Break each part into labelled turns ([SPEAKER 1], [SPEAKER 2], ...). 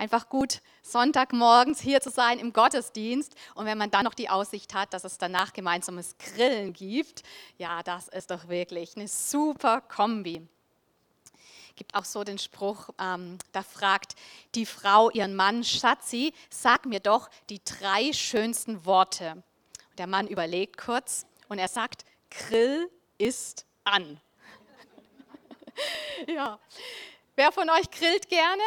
[SPEAKER 1] einfach gut, Sonntagmorgens hier zu sein im Gottesdienst. Und wenn man dann noch die Aussicht hat, dass es danach gemeinsames Grillen gibt, ja, das ist doch wirklich eine super Kombi gibt auch so den Spruch, ähm, da fragt die Frau ihren Mann, Schatzi, sag mir doch die drei schönsten Worte. Und der Mann überlegt kurz und er sagt, Grill ist an. ja. Wer von euch grillt gerne?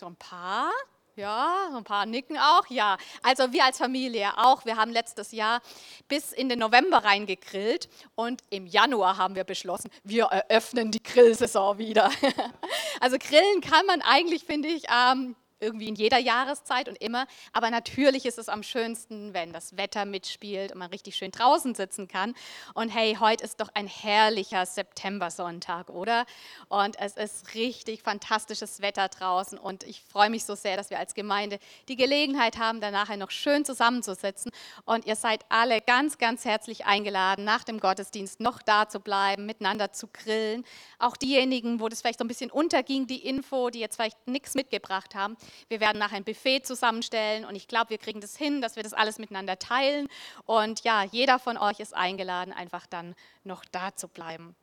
[SPEAKER 1] So ein paar. Ja, so ein paar nicken auch. Ja, also wir als Familie auch. Wir haben letztes Jahr bis in den November reingegrillt und im Januar haben wir beschlossen, wir eröffnen die Grillsaison wieder. also grillen kann man eigentlich, finde ich, ähm, irgendwie in jeder Jahreszeit und immer. Aber natürlich ist es am schönsten, wenn das Wetter mitspielt und man richtig schön draußen sitzen kann. Und hey, heute ist doch ein herrlicher September-Sonntag, oder? Und es ist richtig fantastisches Wetter draußen. Und ich freue mich so sehr, dass wir als Gemeinde die Gelegenheit haben, da nachher noch schön zusammenzusitzen. Und ihr seid alle ganz, ganz herzlich eingeladen, nach dem Gottesdienst noch da zu bleiben, miteinander zu grillen. Auch diejenigen, wo das vielleicht so ein bisschen unterging, die Info, die jetzt vielleicht nichts mitgebracht haben, wir werden nachher ein Buffet zusammenstellen und ich glaube, wir kriegen das hin, dass wir das alles miteinander teilen. Und ja, jeder von euch ist eingeladen, einfach dann noch da zu bleiben.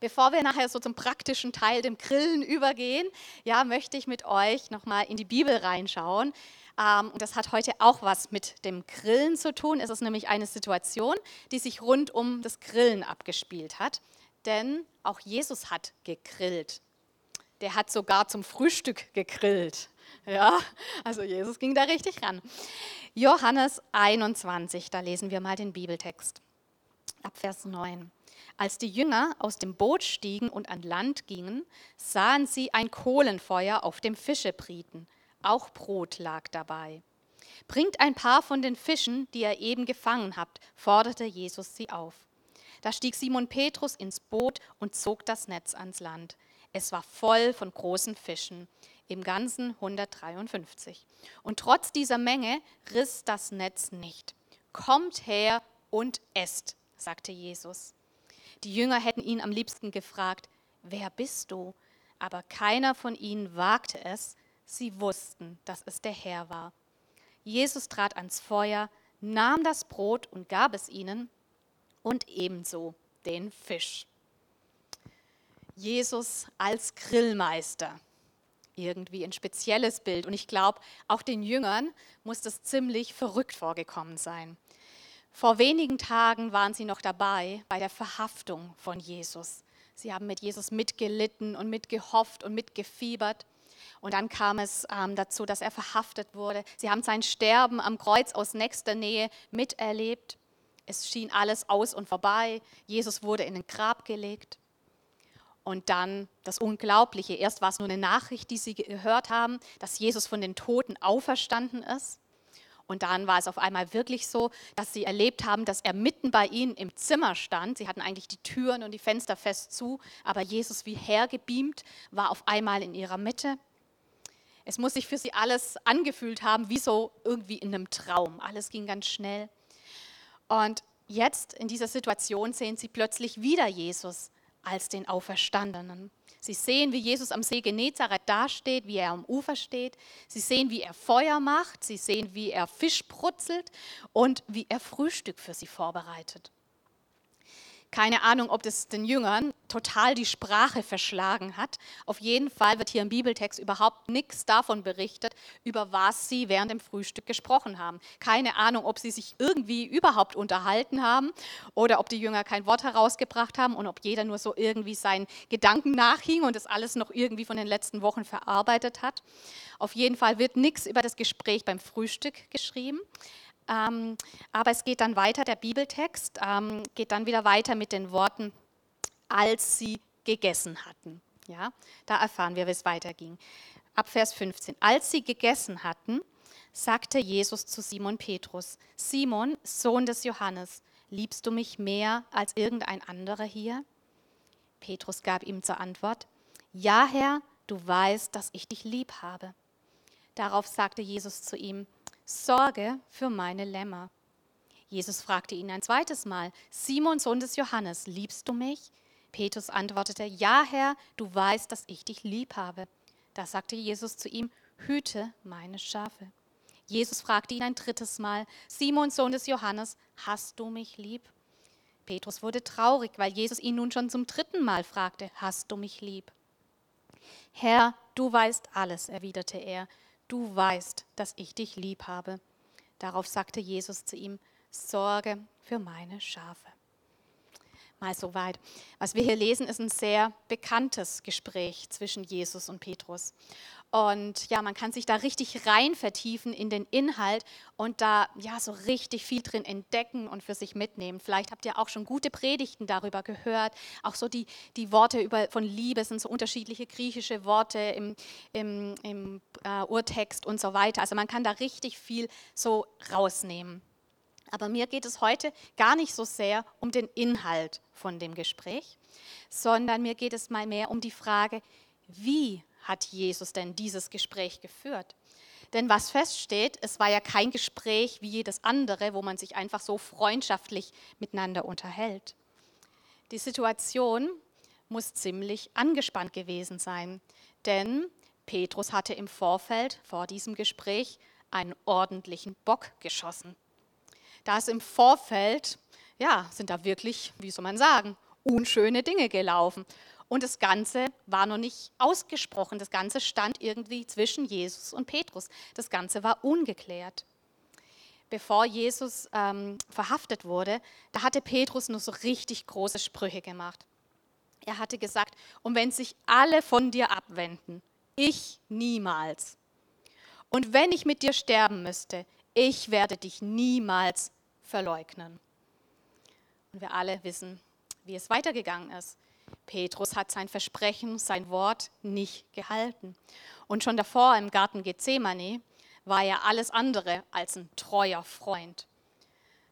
[SPEAKER 1] Bevor wir nachher so zum praktischen Teil, dem Grillen übergehen, ja, möchte ich mit euch nochmal in die Bibel reinschauen. Ähm, und das hat heute auch was mit dem Grillen zu tun. Es ist nämlich eine Situation, die sich rund um das Grillen abgespielt hat. Denn auch Jesus hat gegrillt der hat sogar zum Frühstück gegrillt. Ja, also Jesus ging da richtig ran. Johannes 21, da lesen wir mal den Bibeltext. Ab Vers 9. Als die Jünger aus dem Boot stiegen und an Land gingen, sahen sie ein Kohlenfeuer auf dem Fischebrieten. Auch Brot lag dabei. Bringt ein paar von den Fischen, die ihr eben gefangen habt, forderte Jesus sie auf. Da stieg Simon Petrus ins Boot und zog das Netz ans Land. Es war voll von großen Fischen, im Ganzen 153. Und trotz dieser Menge riss das Netz nicht. Kommt her und esst, sagte Jesus. Die Jünger hätten ihn am liebsten gefragt, wer bist du? Aber keiner von ihnen wagte es. Sie wussten, dass es der Herr war. Jesus trat ans Feuer, nahm das Brot und gab es ihnen und ebenso den Fisch. Jesus als Grillmeister. Irgendwie ein spezielles Bild. Und ich glaube, auch den Jüngern muss das ziemlich verrückt vorgekommen sein. Vor wenigen Tagen waren sie noch dabei bei der Verhaftung von Jesus. Sie haben mit Jesus mitgelitten und mitgehofft und mitgefiebert. Und dann kam es ähm, dazu, dass er verhaftet wurde. Sie haben sein Sterben am Kreuz aus nächster Nähe miterlebt. Es schien alles aus und vorbei. Jesus wurde in ein Grab gelegt. Und dann das Unglaubliche. Erst war es nur eine Nachricht, die sie gehört haben, dass Jesus von den Toten auferstanden ist. Und dann war es auf einmal wirklich so, dass sie erlebt haben, dass er mitten bei ihnen im Zimmer stand. Sie hatten eigentlich die Türen und die Fenster fest zu, aber Jesus wie hergebeamt war auf einmal in ihrer Mitte. Es muss sich für sie alles angefühlt haben, wie so irgendwie in einem Traum. Alles ging ganz schnell. Und jetzt in dieser Situation sehen sie plötzlich wieder Jesus als den Auferstandenen. Sie sehen, wie Jesus am See Genezareth dasteht, wie er am Ufer steht. Sie sehen, wie er Feuer macht. Sie sehen, wie er Fisch brutzelt und wie er Frühstück für sie vorbereitet. Keine Ahnung, ob das den Jüngern total die Sprache verschlagen hat. Auf jeden Fall wird hier im Bibeltext überhaupt nichts davon berichtet, über was sie während dem Frühstück gesprochen haben. Keine Ahnung, ob sie sich irgendwie überhaupt unterhalten haben oder ob die Jünger kein Wort herausgebracht haben und ob jeder nur so irgendwie seinen Gedanken nachhing und das alles noch irgendwie von den letzten Wochen verarbeitet hat. Auf jeden Fall wird nichts über das Gespräch beim Frühstück geschrieben. Ähm, aber es geht dann weiter, der Bibeltext ähm, geht dann wieder weiter mit den Worten, als sie gegessen hatten. Ja, da erfahren wir, wie es weiterging. Ab Vers 15. Als sie gegessen hatten, sagte Jesus zu Simon Petrus, Simon, Sohn des Johannes, liebst du mich mehr als irgendein anderer hier? Petrus gab ihm zur Antwort, Ja, Herr, du weißt, dass ich dich lieb habe. Darauf sagte Jesus zu ihm, Sorge für meine Lämmer. Jesus fragte ihn ein zweites Mal, Simon, Sohn des Johannes, liebst du mich? Petrus antwortete, Ja, Herr, du weißt, dass ich dich lieb habe. Da sagte Jesus zu ihm, hüte meine Schafe. Jesus fragte ihn ein drittes Mal, Simon, Sohn des Johannes, hast du mich lieb? Petrus wurde traurig, weil Jesus ihn nun schon zum dritten Mal fragte, hast du mich lieb? Herr, du weißt alles, erwiderte er, du weißt, dass ich dich lieb habe. Darauf sagte Jesus zu ihm, Sorge für meine Schafe mal so weit. Was wir hier lesen, ist ein sehr bekanntes Gespräch zwischen Jesus und Petrus. Und ja, man kann sich da richtig rein vertiefen in den Inhalt und da ja so richtig viel drin entdecken und für sich mitnehmen. Vielleicht habt ihr auch schon gute Predigten darüber gehört. Auch so die, die Worte über, von Liebe sind so unterschiedliche griechische Worte im, im, im äh, Urtext und so weiter. Also man kann da richtig viel so rausnehmen. Aber mir geht es heute gar nicht so sehr um den Inhalt von dem Gespräch, sondern mir geht es mal mehr um die Frage, wie hat Jesus denn dieses Gespräch geführt? Denn was feststeht, es war ja kein Gespräch wie jedes andere, wo man sich einfach so freundschaftlich miteinander unterhält. Die Situation muss ziemlich angespannt gewesen sein, denn Petrus hatte im Vorfeld vor diesem Gespräch einen ordentlichen Bock geschossen. Da ist im Vorfeld, ja, sind da wirklich, wie soll man sagen, unschöne Dinge gelaufen. Und das Ganze war noch nicht ausgesprochen. Das Ganze stand irgendwie zwischen Jesus und Petrus. Das Ganze war ungeklärt. Bevor Jesus ähm, verhaftet wurde, da hatte Petrus nur so richtig große Sprüche gemacht. Er hatte gesagt, und wenn sich alle von dir abwenden, ich niemals. Und wenn ich mit dir sterben müsste, ich werde dich niemals verleugnen. Und wir alle wissen, wie es weitergegangen ist. Petrus hat sein Versprechen, sein Wort nicht gehalten. Und schon davor im Garten Gethsemane war er alles andere als ein treuer Freund.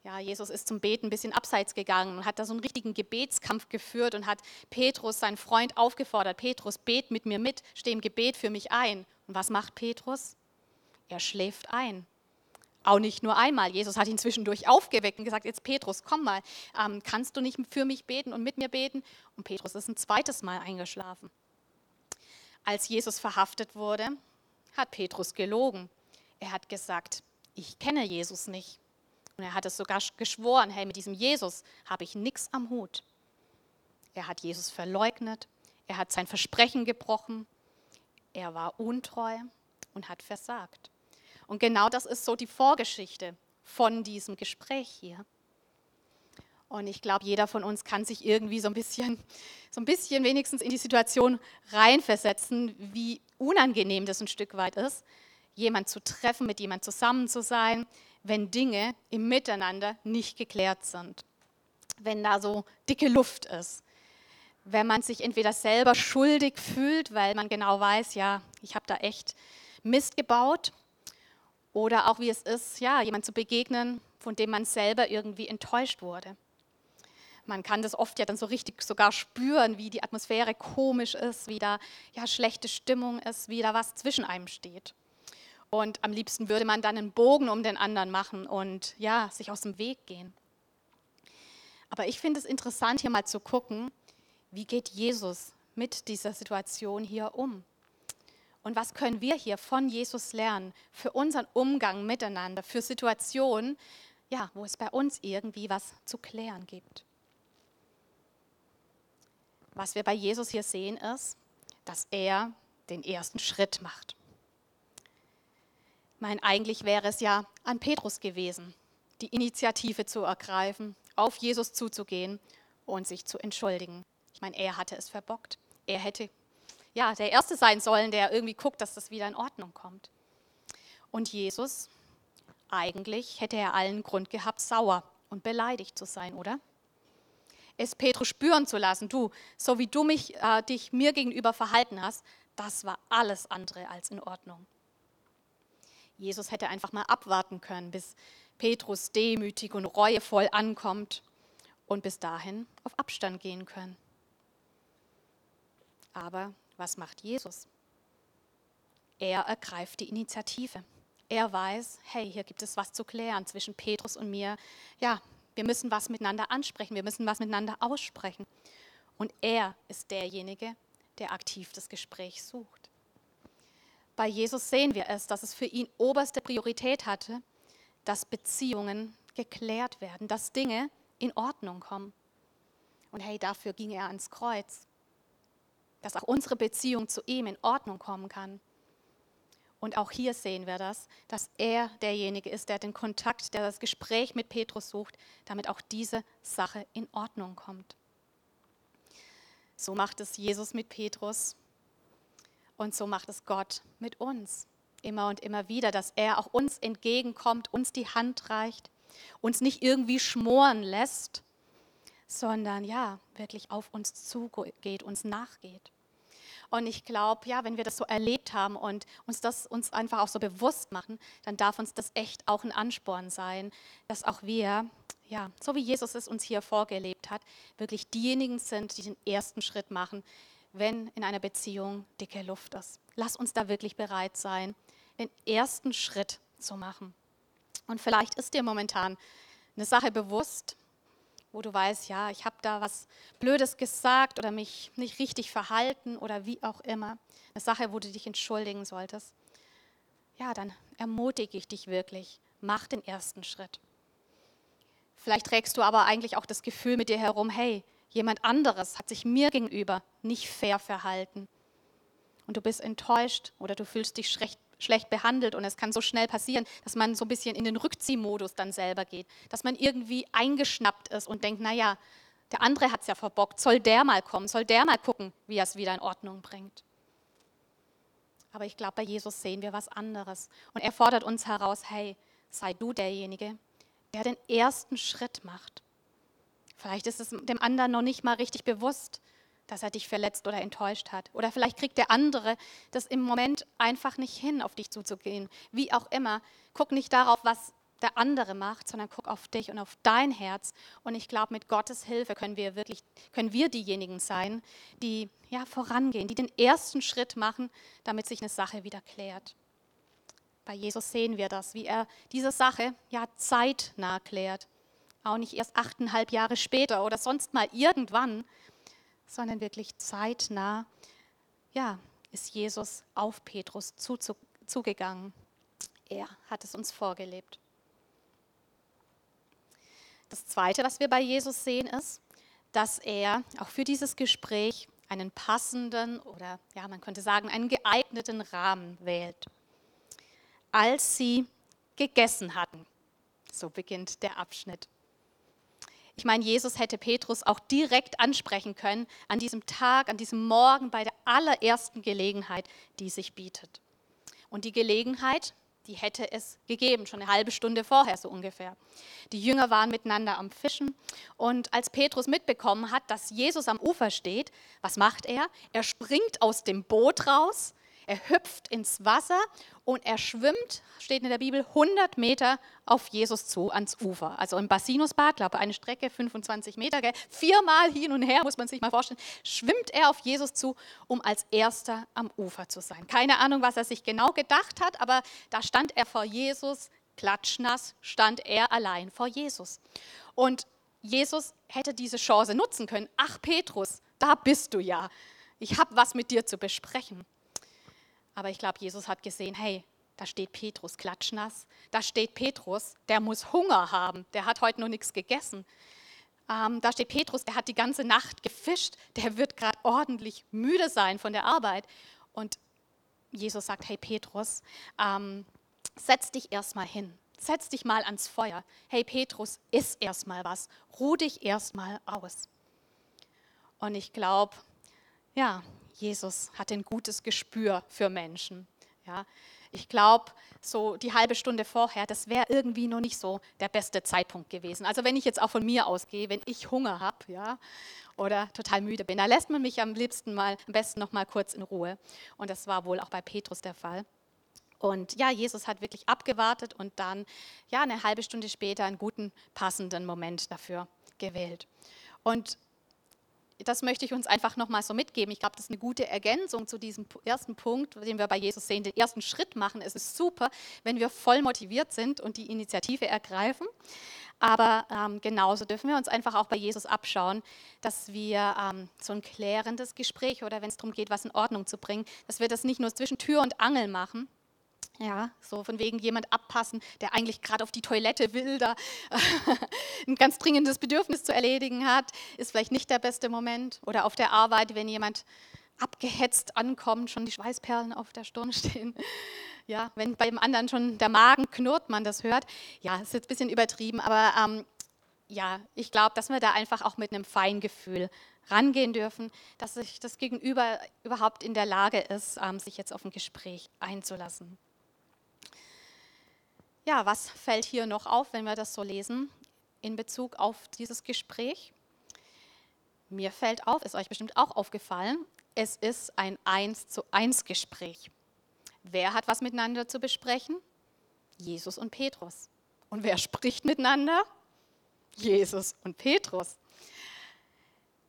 [SPEAKER 1] Ja, Jesus ist zum Beten ein bisschen abseits gegangen und hat da so einen richtigen Gebetskampf geführt und hat Petrus, seinen Freund, aufgefordert: Petrus, bet mit mir mit, steh im Gebet für mich ein. Und was macht Petrus? Er schläft ein. Auch nicht nur einmal. Jesus hat ihn zwischendurch aufgeweckt und gesagt, jetzt Petrus, komm mal, ähm, kannst du nicht für mich beten und mit mir beten? Und Petrus ist ein zweites Mal eingeschlafen. Als Jesus verhaftet wurde, hat Petrus gelogen. Er hat gesagt, ich kenne Jesus nicht. Und er hat es sogar geschworen, hey, mit diesem Jesus habe ich nichts am Hut. Er hat Jesus verleugnet, er hat sein Versprechen gebrochen, er war untreu und hat versagt. Und genau das ist so die Vorgeschichte von diesem Gespräch hier. Und ich glaube, jeder von uns kann sich irgendwie so ein bisschen, so ein bisschen wenigstens in die Situation reinversetzen, wie unangenehm das ein Stück weit ist, jemand zu treffen, mit jemand zusammen zu sein, wenn Dinge im Miteinander nicht geklärt sind. Wenn da so dicke Luft ist. Wenn man sich entweder selber schuldig fühlt, weil man genau weiß, ja, ich habe da echt Mist gebaut oder auch wie es ist, ja, jemand zu begegnen, von dem man selber irgendwie enttäuscht wurde. Man kann das oft ja dann so richtig sogar spüren, wie die Atmosphäre komisch ist, wie da ja, schlechte Stimmung ist, wie da was zwischen einem steht. Und am liebsten würde man dann einen Bogen um den anderen machen und ja, sich aus dem Weg gehen. Aber ich finde es interessant, hier mal zu gucken, wie geht Jesus mit dieser Situation hier um? Und was können wir hier von Jesus lernen für unseren Umgang miteinander, für Situationen, ja, wo es bei uns irgendwie was zu klären gibt? Was wir bei Jesus hier sehen, ist, dass er den ersten Schritt macht. Ich meine, eigentlich wäre es ja an Petrus gewesen, die Initiative zu ergreifen, auf Jesus zuzugehen und sich zu entschuldigen. Ich meine, er hatte es verbockt. Er hätte ja, der Erste sein sollen, der irgendwie guckt, dass das wieder in Ordnung kommt. Und Jesus, eigentlich hätte er allen Grund gehabt, sauer und beleidigt zu sein, oder? Es Petrus spüren zu lassen, du, so wie du mich, äh, dich mir gegenüber verhalten hast, das war alles andere als in Ordnung. Jesus hätte einfach mal abwarten können, bis Petrus demütig und reuevoll ankommt und bis dahin auf Abstand gehen können. Aber was macht Jesus? Er ergreift die Initiative. Er weiß, hey, hier gibt es was zu klären zwischen Petrus und mir. Ja, wir müssen was miteinander ansprechen, wir müssen was miteinander aussprechen. Und er ist derjenige, der aktiv das Gespräch sucht. bei Jesus sehen wir es, dass es für ihn oberste Priorität hatte, dass Beziehungen geklärt werden, dass Dinge in Ordnung kommen. Und hey, dafür ging er ans Kreuz, dass auch unsere Beziehung zu ihm in Ordnung kommen kann. Und auch hier sehen wir das, dass er derjenige ist, der den Kontakt, der das Gespräch mit Petrus sucht, damit auch diese Sache in Ordnung kommt. So macht es Jesus mit Petrus und so macht es Gott mit uns. Immer und immer wieder, dass er auch uns entgegenkommt, uns die Hand reicht, uns nicht irgendwie schmoren lässt, sondern ja, wirklich auf uns zugeht, uns nachgeht. Und ich glaube, ja, wenn wir das so erlebt haben und uns das uns einfach auch so bewusst machen, dann darf uns das echt auch ein Ansporn sein, dass auch wir, ja, so wie Jesus es uns hier vorgelebt hat, wirklich diejenigen sind, die den ersten Schritt machen, wenn in einer Beziehung dicke Luft ist. Lass uns da wirklich bereit sein, den ersten Schritt zu machen. Und vielleicht ist dir momentan eine Sache bewusst, wo du weißt, ja, ich habe da was Blödes gesagt oder mich nicht richtig verhalten oder wie auch immer. Eine Sache, wo du dich entschuldigen solltest. Ja, dann ermutige ich dich wirklich. Mach den ersten Schritt. Vielleicht trägst du aber eigentlich auch das Gefühl mit dir herum, hey, jemand anderes hat sich mir gegenüber nicht fair verhalten. Und du bist enttäuscht oder du fühlst dich schlecht, schlecht behandelt und es kann so schnell passieren, dass man so ein bisschen in den Rückziehmodus dann selber geht, dass man irgendwie eingeschnappt ist und denkt, naja, der andere hat es ja verbockt, soll der mal kommen, soll der mal gucken, wie er es wieder in Ordnung bringt. Aber ich glaube, bei Jesus sehen wir was anderes. Und er fordert uns heraus, hey, sei du derjenige, der den ersten Schritt macht. Vielleicht ist es dem anderen noch nicht mal richtig bewusst, dass er dich verletzt oder enttäuscht hat. Oder vielleicht kriegt der andere das im Moment einfach nicht hin, auf dich zuzugehen. Wie auch immer, guck nicht darauf, was der andere macht, sondern guck auf dich und auf dein Herz. Und ich glaube, mit Gottes Hilfe können wir wirklich, können wir diejenigen sein, die ja vorangehen, die den ersten Schritt machen, damit sich eine Sache wieder klärt. Bei Jesus sehen wir das, wie er diese Sache ja zeitnah klärt. Auch nicht erst achteinhalb Jahre später oder sonst mal irgendwann, sondern wirklich zeitnah, ja, ist Jesus auf Petrus zugegangen. Er hat es uns vorgelebt. Das Zweite, was wir bei Jesus sehen, ist, dass er auch für dieses Gespräch einen passenden oder ja, man könnte sagen, einen geeigneten Rahmen wählt. Als sie gegessen hatten, so beginnt der Abschnitt. Ich meine, Jesus hätte Petrus auch direkt ansprechen können an diesem Tag, an diesem Morgen bei der allerersten Gelegenheit, die sich bietet. Und die Gelegenheit, die hätte es gegeben, schon eine halbe Stunde vorher so ungefähr. Die Jünger waren miteinander am Fischen und als Petrus mitbekommen hat, dass Jesus am Ufer steht, was macht er? Er springt aus dem Boot raus, er hüpft ins Wasser und er schwimmt, steht in der Bibel, 100 Meter auf Jesus zu ans Ufer. Also im Basinusbad, glaube eine Strecke 25 Meter, gell? viermal hin und her, muss man sich mal vorstellen, schwimmt er auf Jesus zu, um als erster am Ufer zu sein. Keine Ahnung, was er sich genau gedacht hat, aber da stand er vor Jesus, klatschnass, stand er allein vor Jesus. Und Jesus hätte diese Chance nutzen können. Ach Petrus, da bist du ja. Ich habe was mit dir zu besprechen. Aber ich glaube, Jesus hat gesehen, hey, da steht Petrus klatschnass. Da steht Petrus, der muss Hunger haben. Der hat heute noch nichts gegessen. Ähm, da steht Petrus, der hat die ganze Nacht gefischt. Der wird gerade ordentlich müde sein von der Arbeit. Und Jesus sagt, hey Petrus, ähm, setz dich erstmal hin. Setz dich mal ans Feuer. Hey Petrus, iss erstmal was. Ruh dich erstmal aus. Und ich glaube, ja, Jesus hat ein gutes Gespür für Menschen. Ja, ich glaube, so die halbe Stunde vorher, das wäre irgendwie noch nicht so der beste Zeitpunkt gewesen. Also wenn ich jetzt auch von mir ausgehe, wenn ich Hunger habe, ja, oder total müde bin, da lässt man mich am liebsten mal, am besten noch mal kurz in Ruhe. Und das war wohl auch bei Petrus der Fall. Und ja, Jesus hat wirklich abgewartet und dann, ja, eine halbe Stunde später einen guten, passenden Moment dafür gewählt. Und das möchte ich uns einfach nochmal so mitgeben. Ich glaube, das ist eine gute Ergänzung zu diesem ersten Punkt, den wir bei Jesus sehen, den ersten Schritt machen. Es ist super, wenn wir voll motiviert sind und die Initiative ergreifen. Aber ähm, genauso dürfen wir uns einfach auch bei Jesus abschauen, dass wir ähm, so ein klärendes Gespräch oder wenn es darum geht, was in Ordnung zu bringen, dass wir das nicht nur zwischen Tür und Angel machen, ja, so von wegen jemand abpassen, der eigentlich gerade auf die Toilette will, da ein ganz dringendes Bedürfnis zu erledigen hat, ist vielleicht nicht der beste Moment. Oder auf der Arbeit, wenn jemand abgehetzt ankommt, schon die Schweißperlen auf der Stirn stehen. Ja, wenn beim anderen schon der Magen knurrt, man das hört. Ja, ist jetzt ein bisschen übertrieben, aber ähm, ja, ich glaube, dass wir da einfach auch mit einem Feingefühl rangehen dürfen, dass sich das Gegenüber überhaupt in der Lage ist, ähm, sich jetzt auf ein Gespräch einzulassen. Ja, was fällt hier noch auf, wenn wir das so lesen in Bezug auf dieses Gespräch? Mir fällt auf, ist euch bestimmt auch aufgefallen, es ist ein Eins zu eins Gespräch. Wer hat was miteinander zu besprechen? Jesus und Petrus. Und wer spricht miteinander? Jesus und Petrus.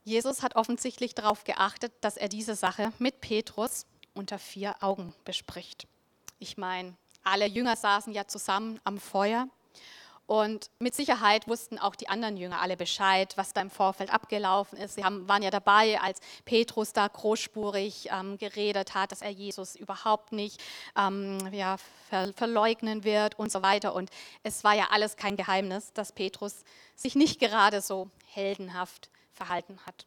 [SPEAKER 1] Jesus hat offensichtlich darauf geachtet, dass er diese Sache mit Petrus unter vier Augen bespricht. Ich meine, alle Jünger saßen ja zusammen am Feuer. Und mit Sicherheit wussten auch die anderen Jünger alle Bescheid, was da im Vorfeld abgelaufen ist. Sie haben, waren ja dabei, als Petrus da großspurig ähm, geredet hat, dass er Jesus überhaupt nicht ähm, ja, ver verleugnen wird und so weiter. Und es war ja alles kein Geheimnis, dass Petrus sich nicht gerade so heldenhaft verhalten hat.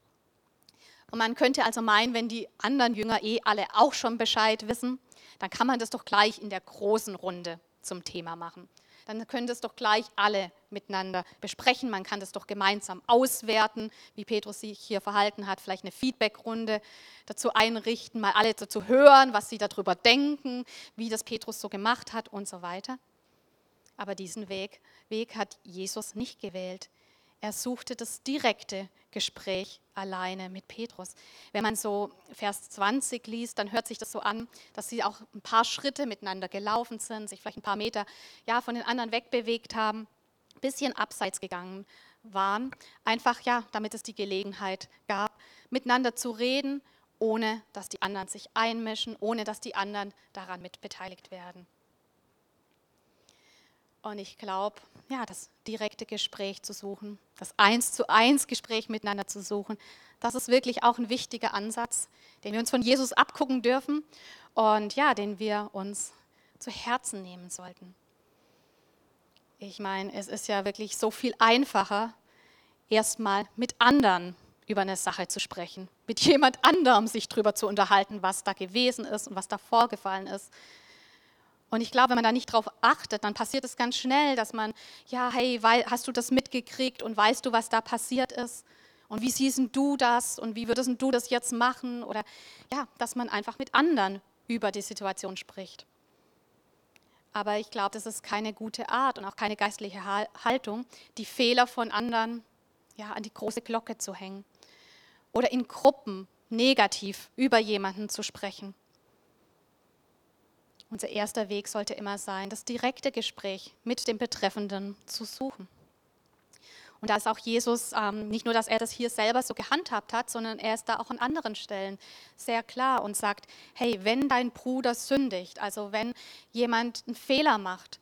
[SPEAKER 1] Und man könnte also meinen, wenn die anderen Jünger eh alle auch schon Bescheid wissen, dann kann man das doch gleich in der großen Runde zum Thema machen. Dann können das doch gleich alle miteinander besprechen. Man kann das doch gemeinsam auswerten, wie Petrus sich hier verhalten hat. Vielleicht eine Feedbackrunde dazu einrichten, mal alle dazu hören, was sie darüber denken, wie das Petrus so gemacht hat und so weiter. Aber diesen Weg, Weg hat Jesus nicht gewählt. Er suchte das direkte Gespräch alleine mit Petrus. Wenn man so Vers 20 liest, dann hört sich das so an, dass sie auch ein paar Schritte miteinander gelaufen sind, sich vielleicht ein paar Meter ja, von den anderen wegbewegt haben, ein bisschen abseits gegangen waren, einfach ja, damit es die Gelegenheit gab, miteinander zu reden, ohne dass die anderen sich einmischen, ohne dass die anderen daran mit beteiligt werden. Und ich glaube, ja, das direkte Gespräch zu suchen, das Eins zu eins Gespräch miteinander zu suchen, das ist wirklich auch ein wichtiger Ansatz, den wir uns von Jesus abgucken dürfen und ja, den wir uns zu Herzen nehmen sollten. Ich meine, es ist ja wirklich so viel einfacher, erstmal mit anderen über eine Sache zu sprechen, mit jemand anderem sich darüber zu unterhalten, was da gewesen ist und was da vorgefallen ist, und ich glaube, wenn man da nicht drauf achtet, dann passiert es ganz schnell, dass man, ja, hey, hast du das mitgekriegt und weißt du, was da passiert ist? Und wie siehst du das und wie würdest du das jetzt machen? Oder ja, dass man einfach mit anderen über die Situation spricht. Aber ich glaube, das ist keine gute Art und auch keine geistliche Haltung, die Fehler von anderen ja, an die große Glocke zu hängen oder in Gruppen negativ über jemanden zu sprechen. Unser erster Weg sollte immer sein, das direkte Gespräch mit dem Betreffenden zu suchen. Und da ist auch Jesus, ähm, nicht nur, dass er das hier selber so gehandhabt hat, sondern er ist da auch an anderen Stellen sehr klar und sagt, hey, wenn dein Bruder sündigt, also wenn jemand einen Fehler macht,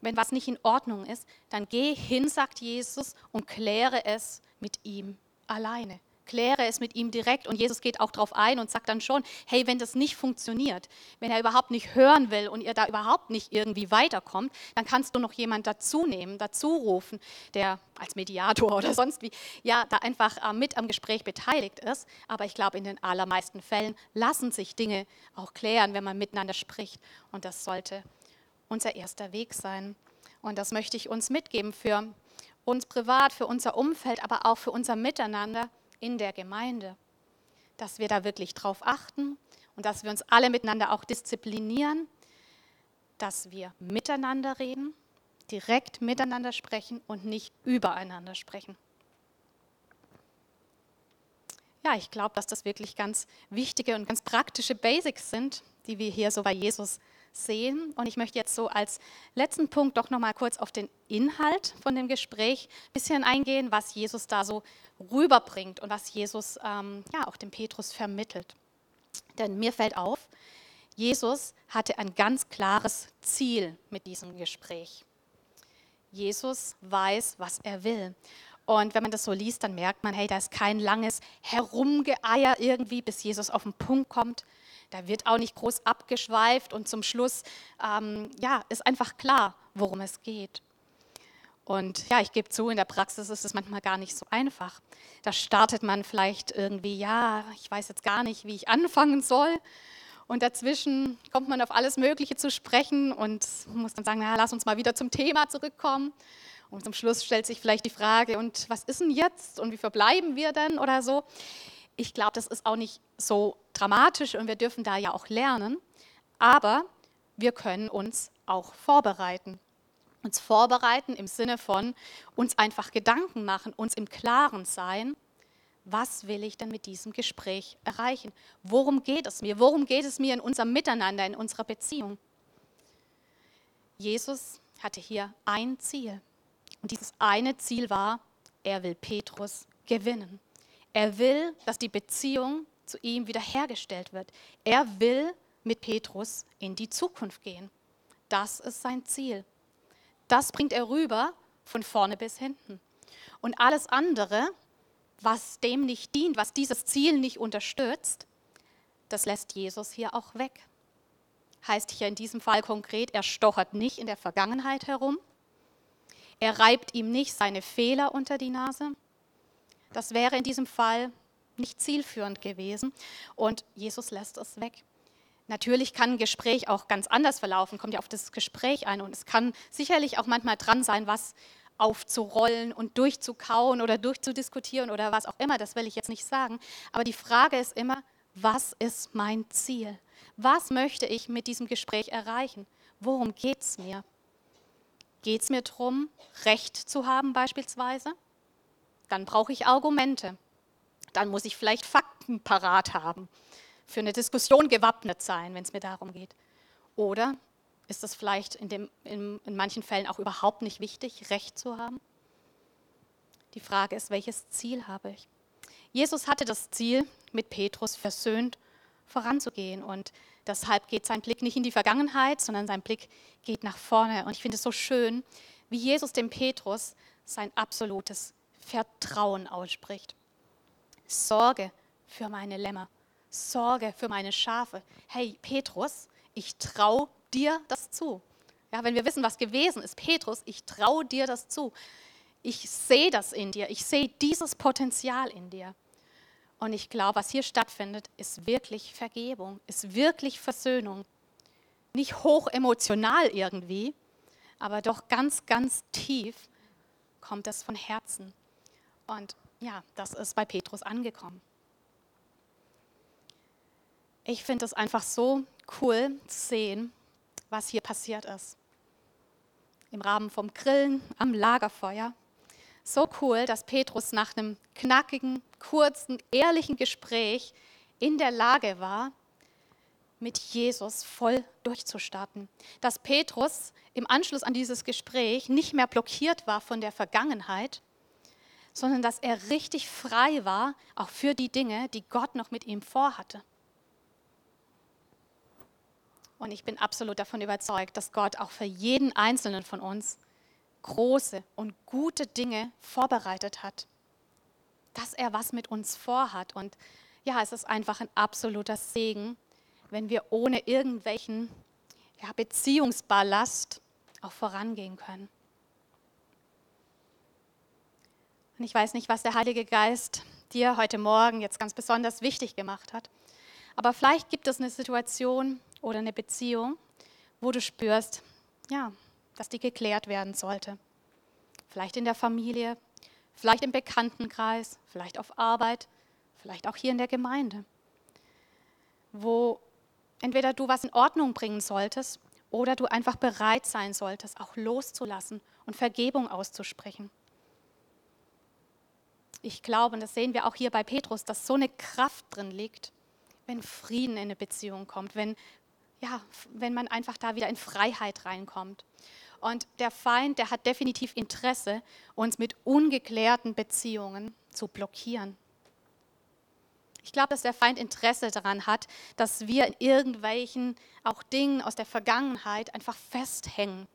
[SPEAKER 1] wenn was nicht in Ordnung ist, dann geh hin, sagt Jesus, und kläre es mit ihm alleine kläre es mit ihm direkt und Jesus geht auch darauf ein und sagt dann schon, hey, wenn das nicht funktioniert, wenn er überhaupt nicht hören will und ihr da überhaupt nicht irgendwie weiterkommt, dann kannst du noch jemand dazu nehmen, dazu rufen, der als Mediator oder sonst wie, ja, da einfach äh, mit am Gespräch beteiligt ist. Aber ich glaube, in den allermeisten Fällen lassen sich Dinge auch klären, wenn man miteinander spricht. Und das sollte unser erster Weg sein. Und das möchte ich uns mitgeben für uns privat, für unser Umfeld, aber auch für unser Miteinander in der Gemeinde, dass wir da wirklich drauf achten und dass wir uns alle miteinander auch disziplinieren, dass wir miteinander reden, direkt miteinander sprechen und nicht übereinander sprechen. Ja, ich glaube, dass das wirklich ganz wichtige und ganz praktische Basics sind, die wir hier so bei Jesus sehen. Und ich möchte jetzt so als letzten Punkt doch noch mal kurz auf den Inhalt von dem Gespräch ein bisschen eingehen, was Jesus da so rüberbringt und was Jesus ähm, ja auch dem Petrus vermittelt. Denn mir fällt auf, Jesus hatte ein ganz klares Ziel mit diesem Gespräch. Jesus weiß, was er will. Und wenn man das so liest, dann merkt man, hey, da ist kein langes Herumgeeier irgendwie, bis Jesus auf den Punkt kommt. Da wird auch nicht groß abgeschweift und zum Schluss, ähm, ja, ist einfach klar, worum es geht. Und ja, ich gebe zu, in der Praxis ist es manchmal gar nicht so einfach. Da startet man vielleicht irgendwie, ja, ich weiß jetzt gar nicht, wie ich anfangen soll. Und dazwischen kommt man auf alles Mögliche zu sprechen und muss dann sagen, na, lass uns mal wieder zum Thema zurückkommen. Und zum Schluss stellt sich vielleicht die Frage, und was ist denn jetzt und wie verbleiben wir denn oder so. Ich glaube, das ist auch nicht so dramatisch und wir dürfen da ja auch lernen, aber wir können uns auch vorbereiten. Uns vorbereiten im Sinne von uns einfach Gedanken machen, uns im Klaren sein, was will ich denn mit diesem Gespräch erreichen? Worum geht es mir? Worum geht es mir in unserem Miteinander, in unserer Beziehung? Jesus hatte hier ein Ziel. Und dieses eine Ziel war, er will Petrus gewinnen. Er will, dass die Beziehung zu ihm wiederhergestellt wird. Er will mit Petrus in die Zukunft gehen. Das ist sein Ziel. Das bringt er rüber von vorne bis hinten. Und alles andere, was dem nicht dient, was dieses Ziel nicht unterstützt, das lässt Jesus hier auch weg. Heißt hier in diesem Fall konkret, er stochert nicht in der Vergangenheit herum, er reibt ihm nicht seine Fehler unter die Nase. Das wäre in diesem Fall nicht zielführend gewesen und Jesus lässt es weg. Natürlich kann ein Gespräch auch ganz anders verlaufen, kommt ja auf das Gespräch ein und es kann sicherlich auch manchmal dran sein, was aufzurollen und durchzukauen oder durchzudiskutieren oder was auch immer, das will ich jetzt nicht sagen. Aber die Frage ist immer, was ist mein Ziel? Was möchte ich mit diesem Gespräch erreichen? Worum geht es mir? Geht es mir darum, Recht zu haben beispielsweise? Dann brauche ich Argumente. Dann muss ich vielleicht Fakten parat haben, für eine Diskussion gewappnet sein, wenn es mir darum geht. Oder ist es vielleicht in, dem, in, in manchen Fällen auch überhaupt nicht wichtig, Recht zu haben? Die Frage ist, welches Ziel habe ich? Jesus hatte das Ziel, mit Petrus versöhnt voranzugehen. Und deshalb geht sein Blick nicht in die Vergangenheit, sondern sein Blick geht nach vorne. Und ich finde es so schön, wie Jesus dem Petrus sein absolutes Vertrauen ausspricht. Sorge für meine Lämmer, Sorge für meine Schafe. Hey Petrus, ich traue dir das zu. Ja, wenn wir wissen, was gewesen ist, Petrus, ich traue dir das zu. Ich sehe das in dir, ich sehe dieses Potenzial in dir. Und ich glaube, was hier stattfindet, ist wirklich Vergebung, ist wirklich Versöhnung. Nicht hoch emotional irgendwie, aber doch ganz, ganz tief kommt es von Herzen. Und ja, das ist bei Petrus angekommen. Ich finde es einfach so cool zu sehen, was hier passiert ist. Im Rahmen vom Grillen am Lagerfeuer so cool, dass Petrus nach einem knackigen, kurzen, ehrlichen Gespräch in der Lage war, mit Jesus voll durchzustarten. Dass Petrus im Anschluss an dieses Gespräch nicht mehr blockiert war von der Vergangenheit, sondern dass er richtig frei war, auch für die Dinge, die Gott noch mit ihm vorhatte. Und ich bin absolut davon überzeugt, dass Gott auch für jeden Einzelnen von uns große und gute Dinge vorbereitet hat. Dass er was mit uns vorhat. Und ja, es ist einfach ein absoluter Segen, wenn wir ohne irgendwelchen ja, Beziehungsballast auch vorangehen können. Und ich weiß nicht, was der Heilige Geist dir heute Morgen jetzt ganz besonders wichtig gemacht hat. Aber vielleicht gibt es eine Situation oder eine Beziehung, wo du spürst, ja, dass die geklärt werden sollte. Vielleicht in der Familie, vielleicht im Bekanntenkreis, vielleicht auf Arbeit, vielleicht auch hier in der Gemeinde, wo entweder du was in Ordnung bringen solltest oder du einfach bereit sein solltest, auch loszulassen und Vergebung auszusprechen. Ich glaube, und das sehen wir auch hier bei Petrus, dass so eine Kraft drin liegt, wenn Frieden in eine Beziehung kommt, wenn ja, wenn man einfach da wieder in Freiheit reinkommt. Und der Feind, der hat definitiv Interesse, uns mit ungeklärten Beziehungen zu blockieren. Ich glaube, dass der Feind Interesse daran hat, dass wir in irgendwelchen auch Dingen aus der Vergangenheit einfach festhängen,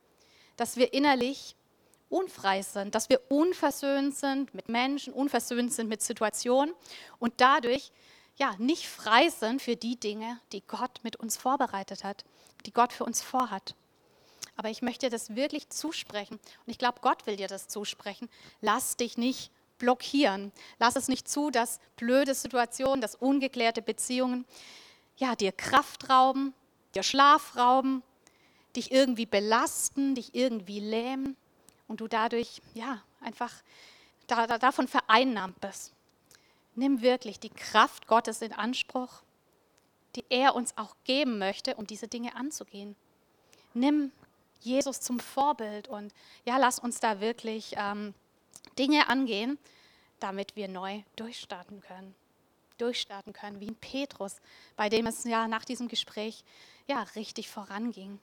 [SPEAKER 1] dass wir innerlich unfrei sind, dass wir unversöhnt sind mit Menschen, unversöhnt sind mit Situationen und dadurch ja nicht frei sind für die Dinge, die Gott mit uns vorbereitet hat, die Gott für uns vorhat. Aber ich möchte dir das wirklich zusprechen und ich glaube, Gott will dir das zusprechen. Lass dich nicht blockieren. Lass es nicht zu, dass blöde Situationen, dass ungeklärte Beziehungen ja, dir Kraft rauben, dir Schlaf rauben, dich irgendwie belasten, dich irgendwie lähmen und du dadurch ja einfach da, da, davon vereinnahmt bist. Nimm wirklich die Kraft Gottes in Anspruch, die er uns auch geben möchte, um diese Dinge anzugehen. Nimm Jesus zum Vorbild und ja, lass uns da wirklich ähm, Dinge angehen, damit wir neu durchstarten können. Durchstarten können, wie ein Petrus, bei dem es ja nach diesem Gespräch ja richtig voranging.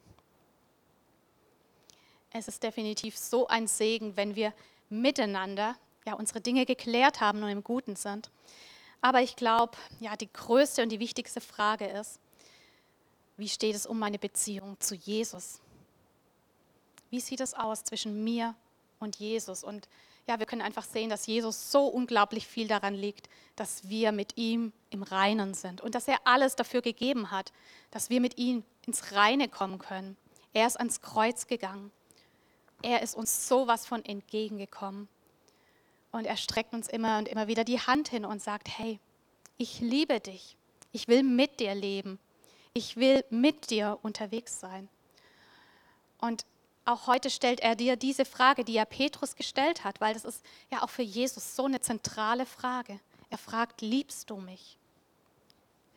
[SPEAKER 1] Es ist definitiv so ein Segen, wenn wir miteinander ja unsere Dinge geklärt haben und im Guten sind. Aber ich glaube, ja, die größte und die wichtigste Frage ist, wie steht es um meine Beziehung zu Jesus? Wie sieht es aus zwischen mir und Jesus? Und ja, wir können einfach sehen, dass Jesus so unglaublich viel daran liegt, dass wir mit ihm im Reinen sind und dass er alles dafür gegeben hat, dass wir mit ihm ins Reine kommen können. Er ist ans Kreuz gegangen. Er ist uns sowas von entgegengekommen. Und er streckt uns immer und immer wieder die Hand hin und sagt, hey, ich liebe dich. Ich will mit dir leben. Ich will mit dir unterwegs sein. Und auch heute stellt er dir diese Frage, die er Petrus gestellt hat, weil das ist ja auch für Jesus so eine zentrale Frage. Er fragt, liebst du mich?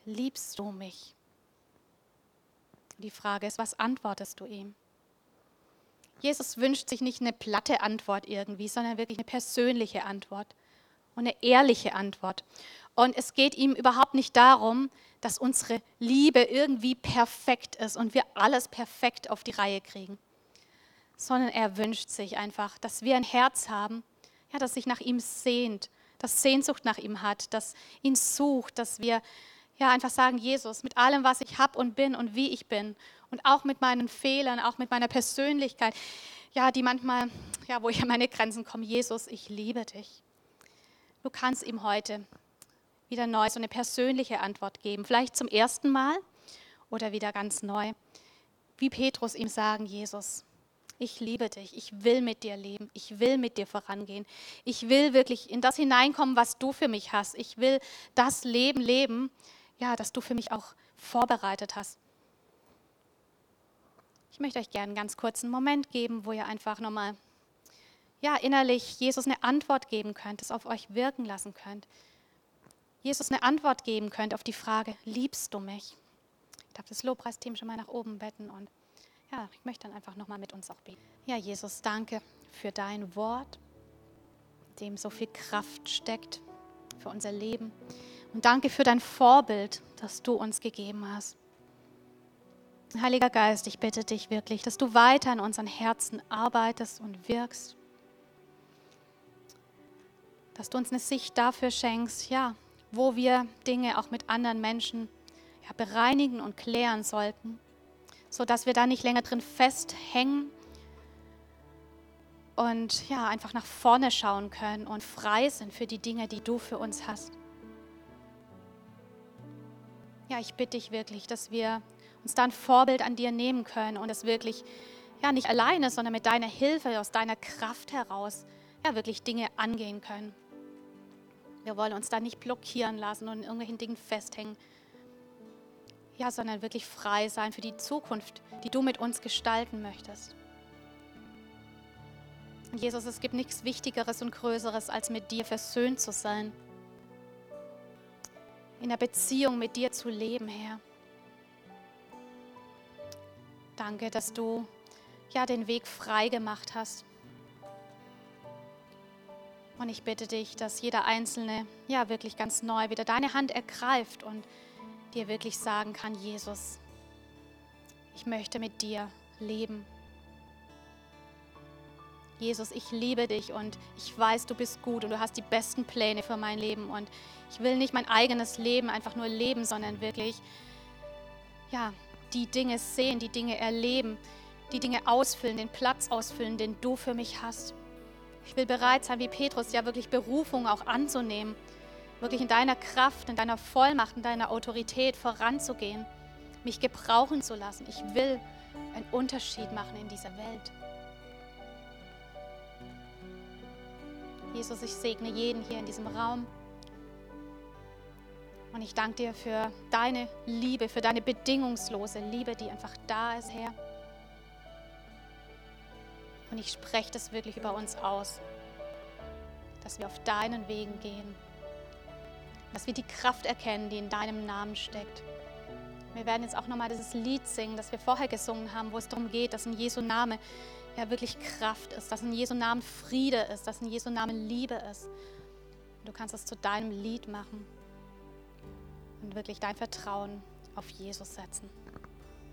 [SPEAKER 1] Liebst du mich? Die Frage ist, was antwortest du ihm? Jesus wünscht sich nicht eine platte Antwort irgendwie, sondern wirklich eine persönliche Antwort und eine ehrliche Antwort. Und es geht ihm überhaupt nicht darum, dass unsere Liebe irgendwie perfekt ist und wir alles perfekt auf die Reihe kriegen sondern er wünscht sich einfach, dass wir ein Herz haben, ja, das sich nach ihm sehnt, das Sehnsucht nach ihm hat, das ihn sucht, dass wir ja einfach sagen, Jesus, mit allem, was ich habe und bin und wie ich bin und auch mit meinen Fehlern, auch mit meiner Persönlichkeit, ja, die manchmal, ja, wo ich an meine Grenzen komme, Jesus, ich liebe dich. Du kannst ihm heute wieder neu so eine persönliche Antwort geben, vielleicht zum ersten Mal oder wieder ganz neu, wie Petrus ihm sagen, Jesus, ich liebe dich, ich will mit dir leben, ich will mit dir vorangehen, ich will wirklich in das hineinkommen, was du für mich hast. Ich will das Leben leben, ja, das du für mich auch vorbereitet hast. Ich möchte euch gerne einen ganz kurzen Moment geben, wo ihr einfach nochmal ja, innerlich Jesus eine Antwort geben könnt, es auf euch wirken lassen könnt. Jesus eine Antwort geben könnt auf die Frage, liebst du mich? Ich darf das Lobpreisteam schon mal nach oben betten und ja, ich möchte dann einfach nochmal mit uns auch beten. Ja, Jesus, danke für dein Wort, dem so viel Kraft steckt für unser Leben. Und danke für dein Vorbild, das du uns gegeben hast. Heiliger Geist, ich bitte dich wirklich, dass du weiter in unseren Herzen arbeitest und wirkst. Dass du uns eine Sicht dafür schenkst, ja, wo wir Dinge auch mit anderen Menschen ja, bereinigen und klären sollten sodass wir da nicht länger drin festhängen und ja, einfach nach vorne schauen können und frei sind für die Dinge, die du für uns hast. Ja, ich bitte dich wirklich, dass wir uns da ein Vorbild an dir nehmen können und es wirklich, ja, nicht alleine, sondern mit deiner Hilfe, aus deiner Kraft heraus, ja, wirklich Dinge angehen können. Wir wollen uns da nicht blockieren lassen und in irgendwelchen Dingen festhängen, ja, sondern wirklich frei sein für die Zukunft, die du mit uns gestalten möchtest. Und Jesus, es gibt nichts Wichtigeres und Größeres, als mit dir versöhnt zu sein. In der Beziehung mit dir zu leben, Herr. Danke, dass du ja den Weg frei gemacht hast. Und ich bitte dich, dass jeder Einzelne ja wirklich ganz neu wieder deine Hand ergreift und dir wirklich sagen kann, Jesus, Ich möchte mit dir leben. Jesus, ich liebe dich und ich weiß, du bist gut und du hast die besten Pläne für mein Leben. Und ich will nicht mein eigenes Leben einfach nur leben, sondern wirklich, ja, die Dinge sehen, die Dinge erleben, die Dinge ausfüllen, den Platz ausfüllen, den du für mich hast. Ich will bereit sein, wie Petrus, ja wirklich Berufung auch anzunehmen, wirklich in deiner Kraft, in deiner Vollmacht, in deiner Autorität voranzugehen, mich gebrauchen zu lassen. Ich will einen Unterschied machen in dieser Welt. Jesus, ich segne jeden hier in diesem Raum. Und ich danke dir für deine Liebe, für deine bedingungslose Liebe, die einfach da ist, Herr. Und ich spreche das wirklich über uns aus, dass wir auf deinen Wegen gehen, dass wir die Kraft erkennen, die in deinem Namen steckt. Wir werden jetzt auch nochmal dieses Lied singen, das wir vorher gesungen haben, wo es darum geht, dass in Jesu Name ja wirklich Kraft ist, dass in Jesu Namen Friede ist, dass in Jesu Namen Liebe ist. Du kannst es zu deinem Lied machen und wirklich dein Vertrauen auf Jesus setzen.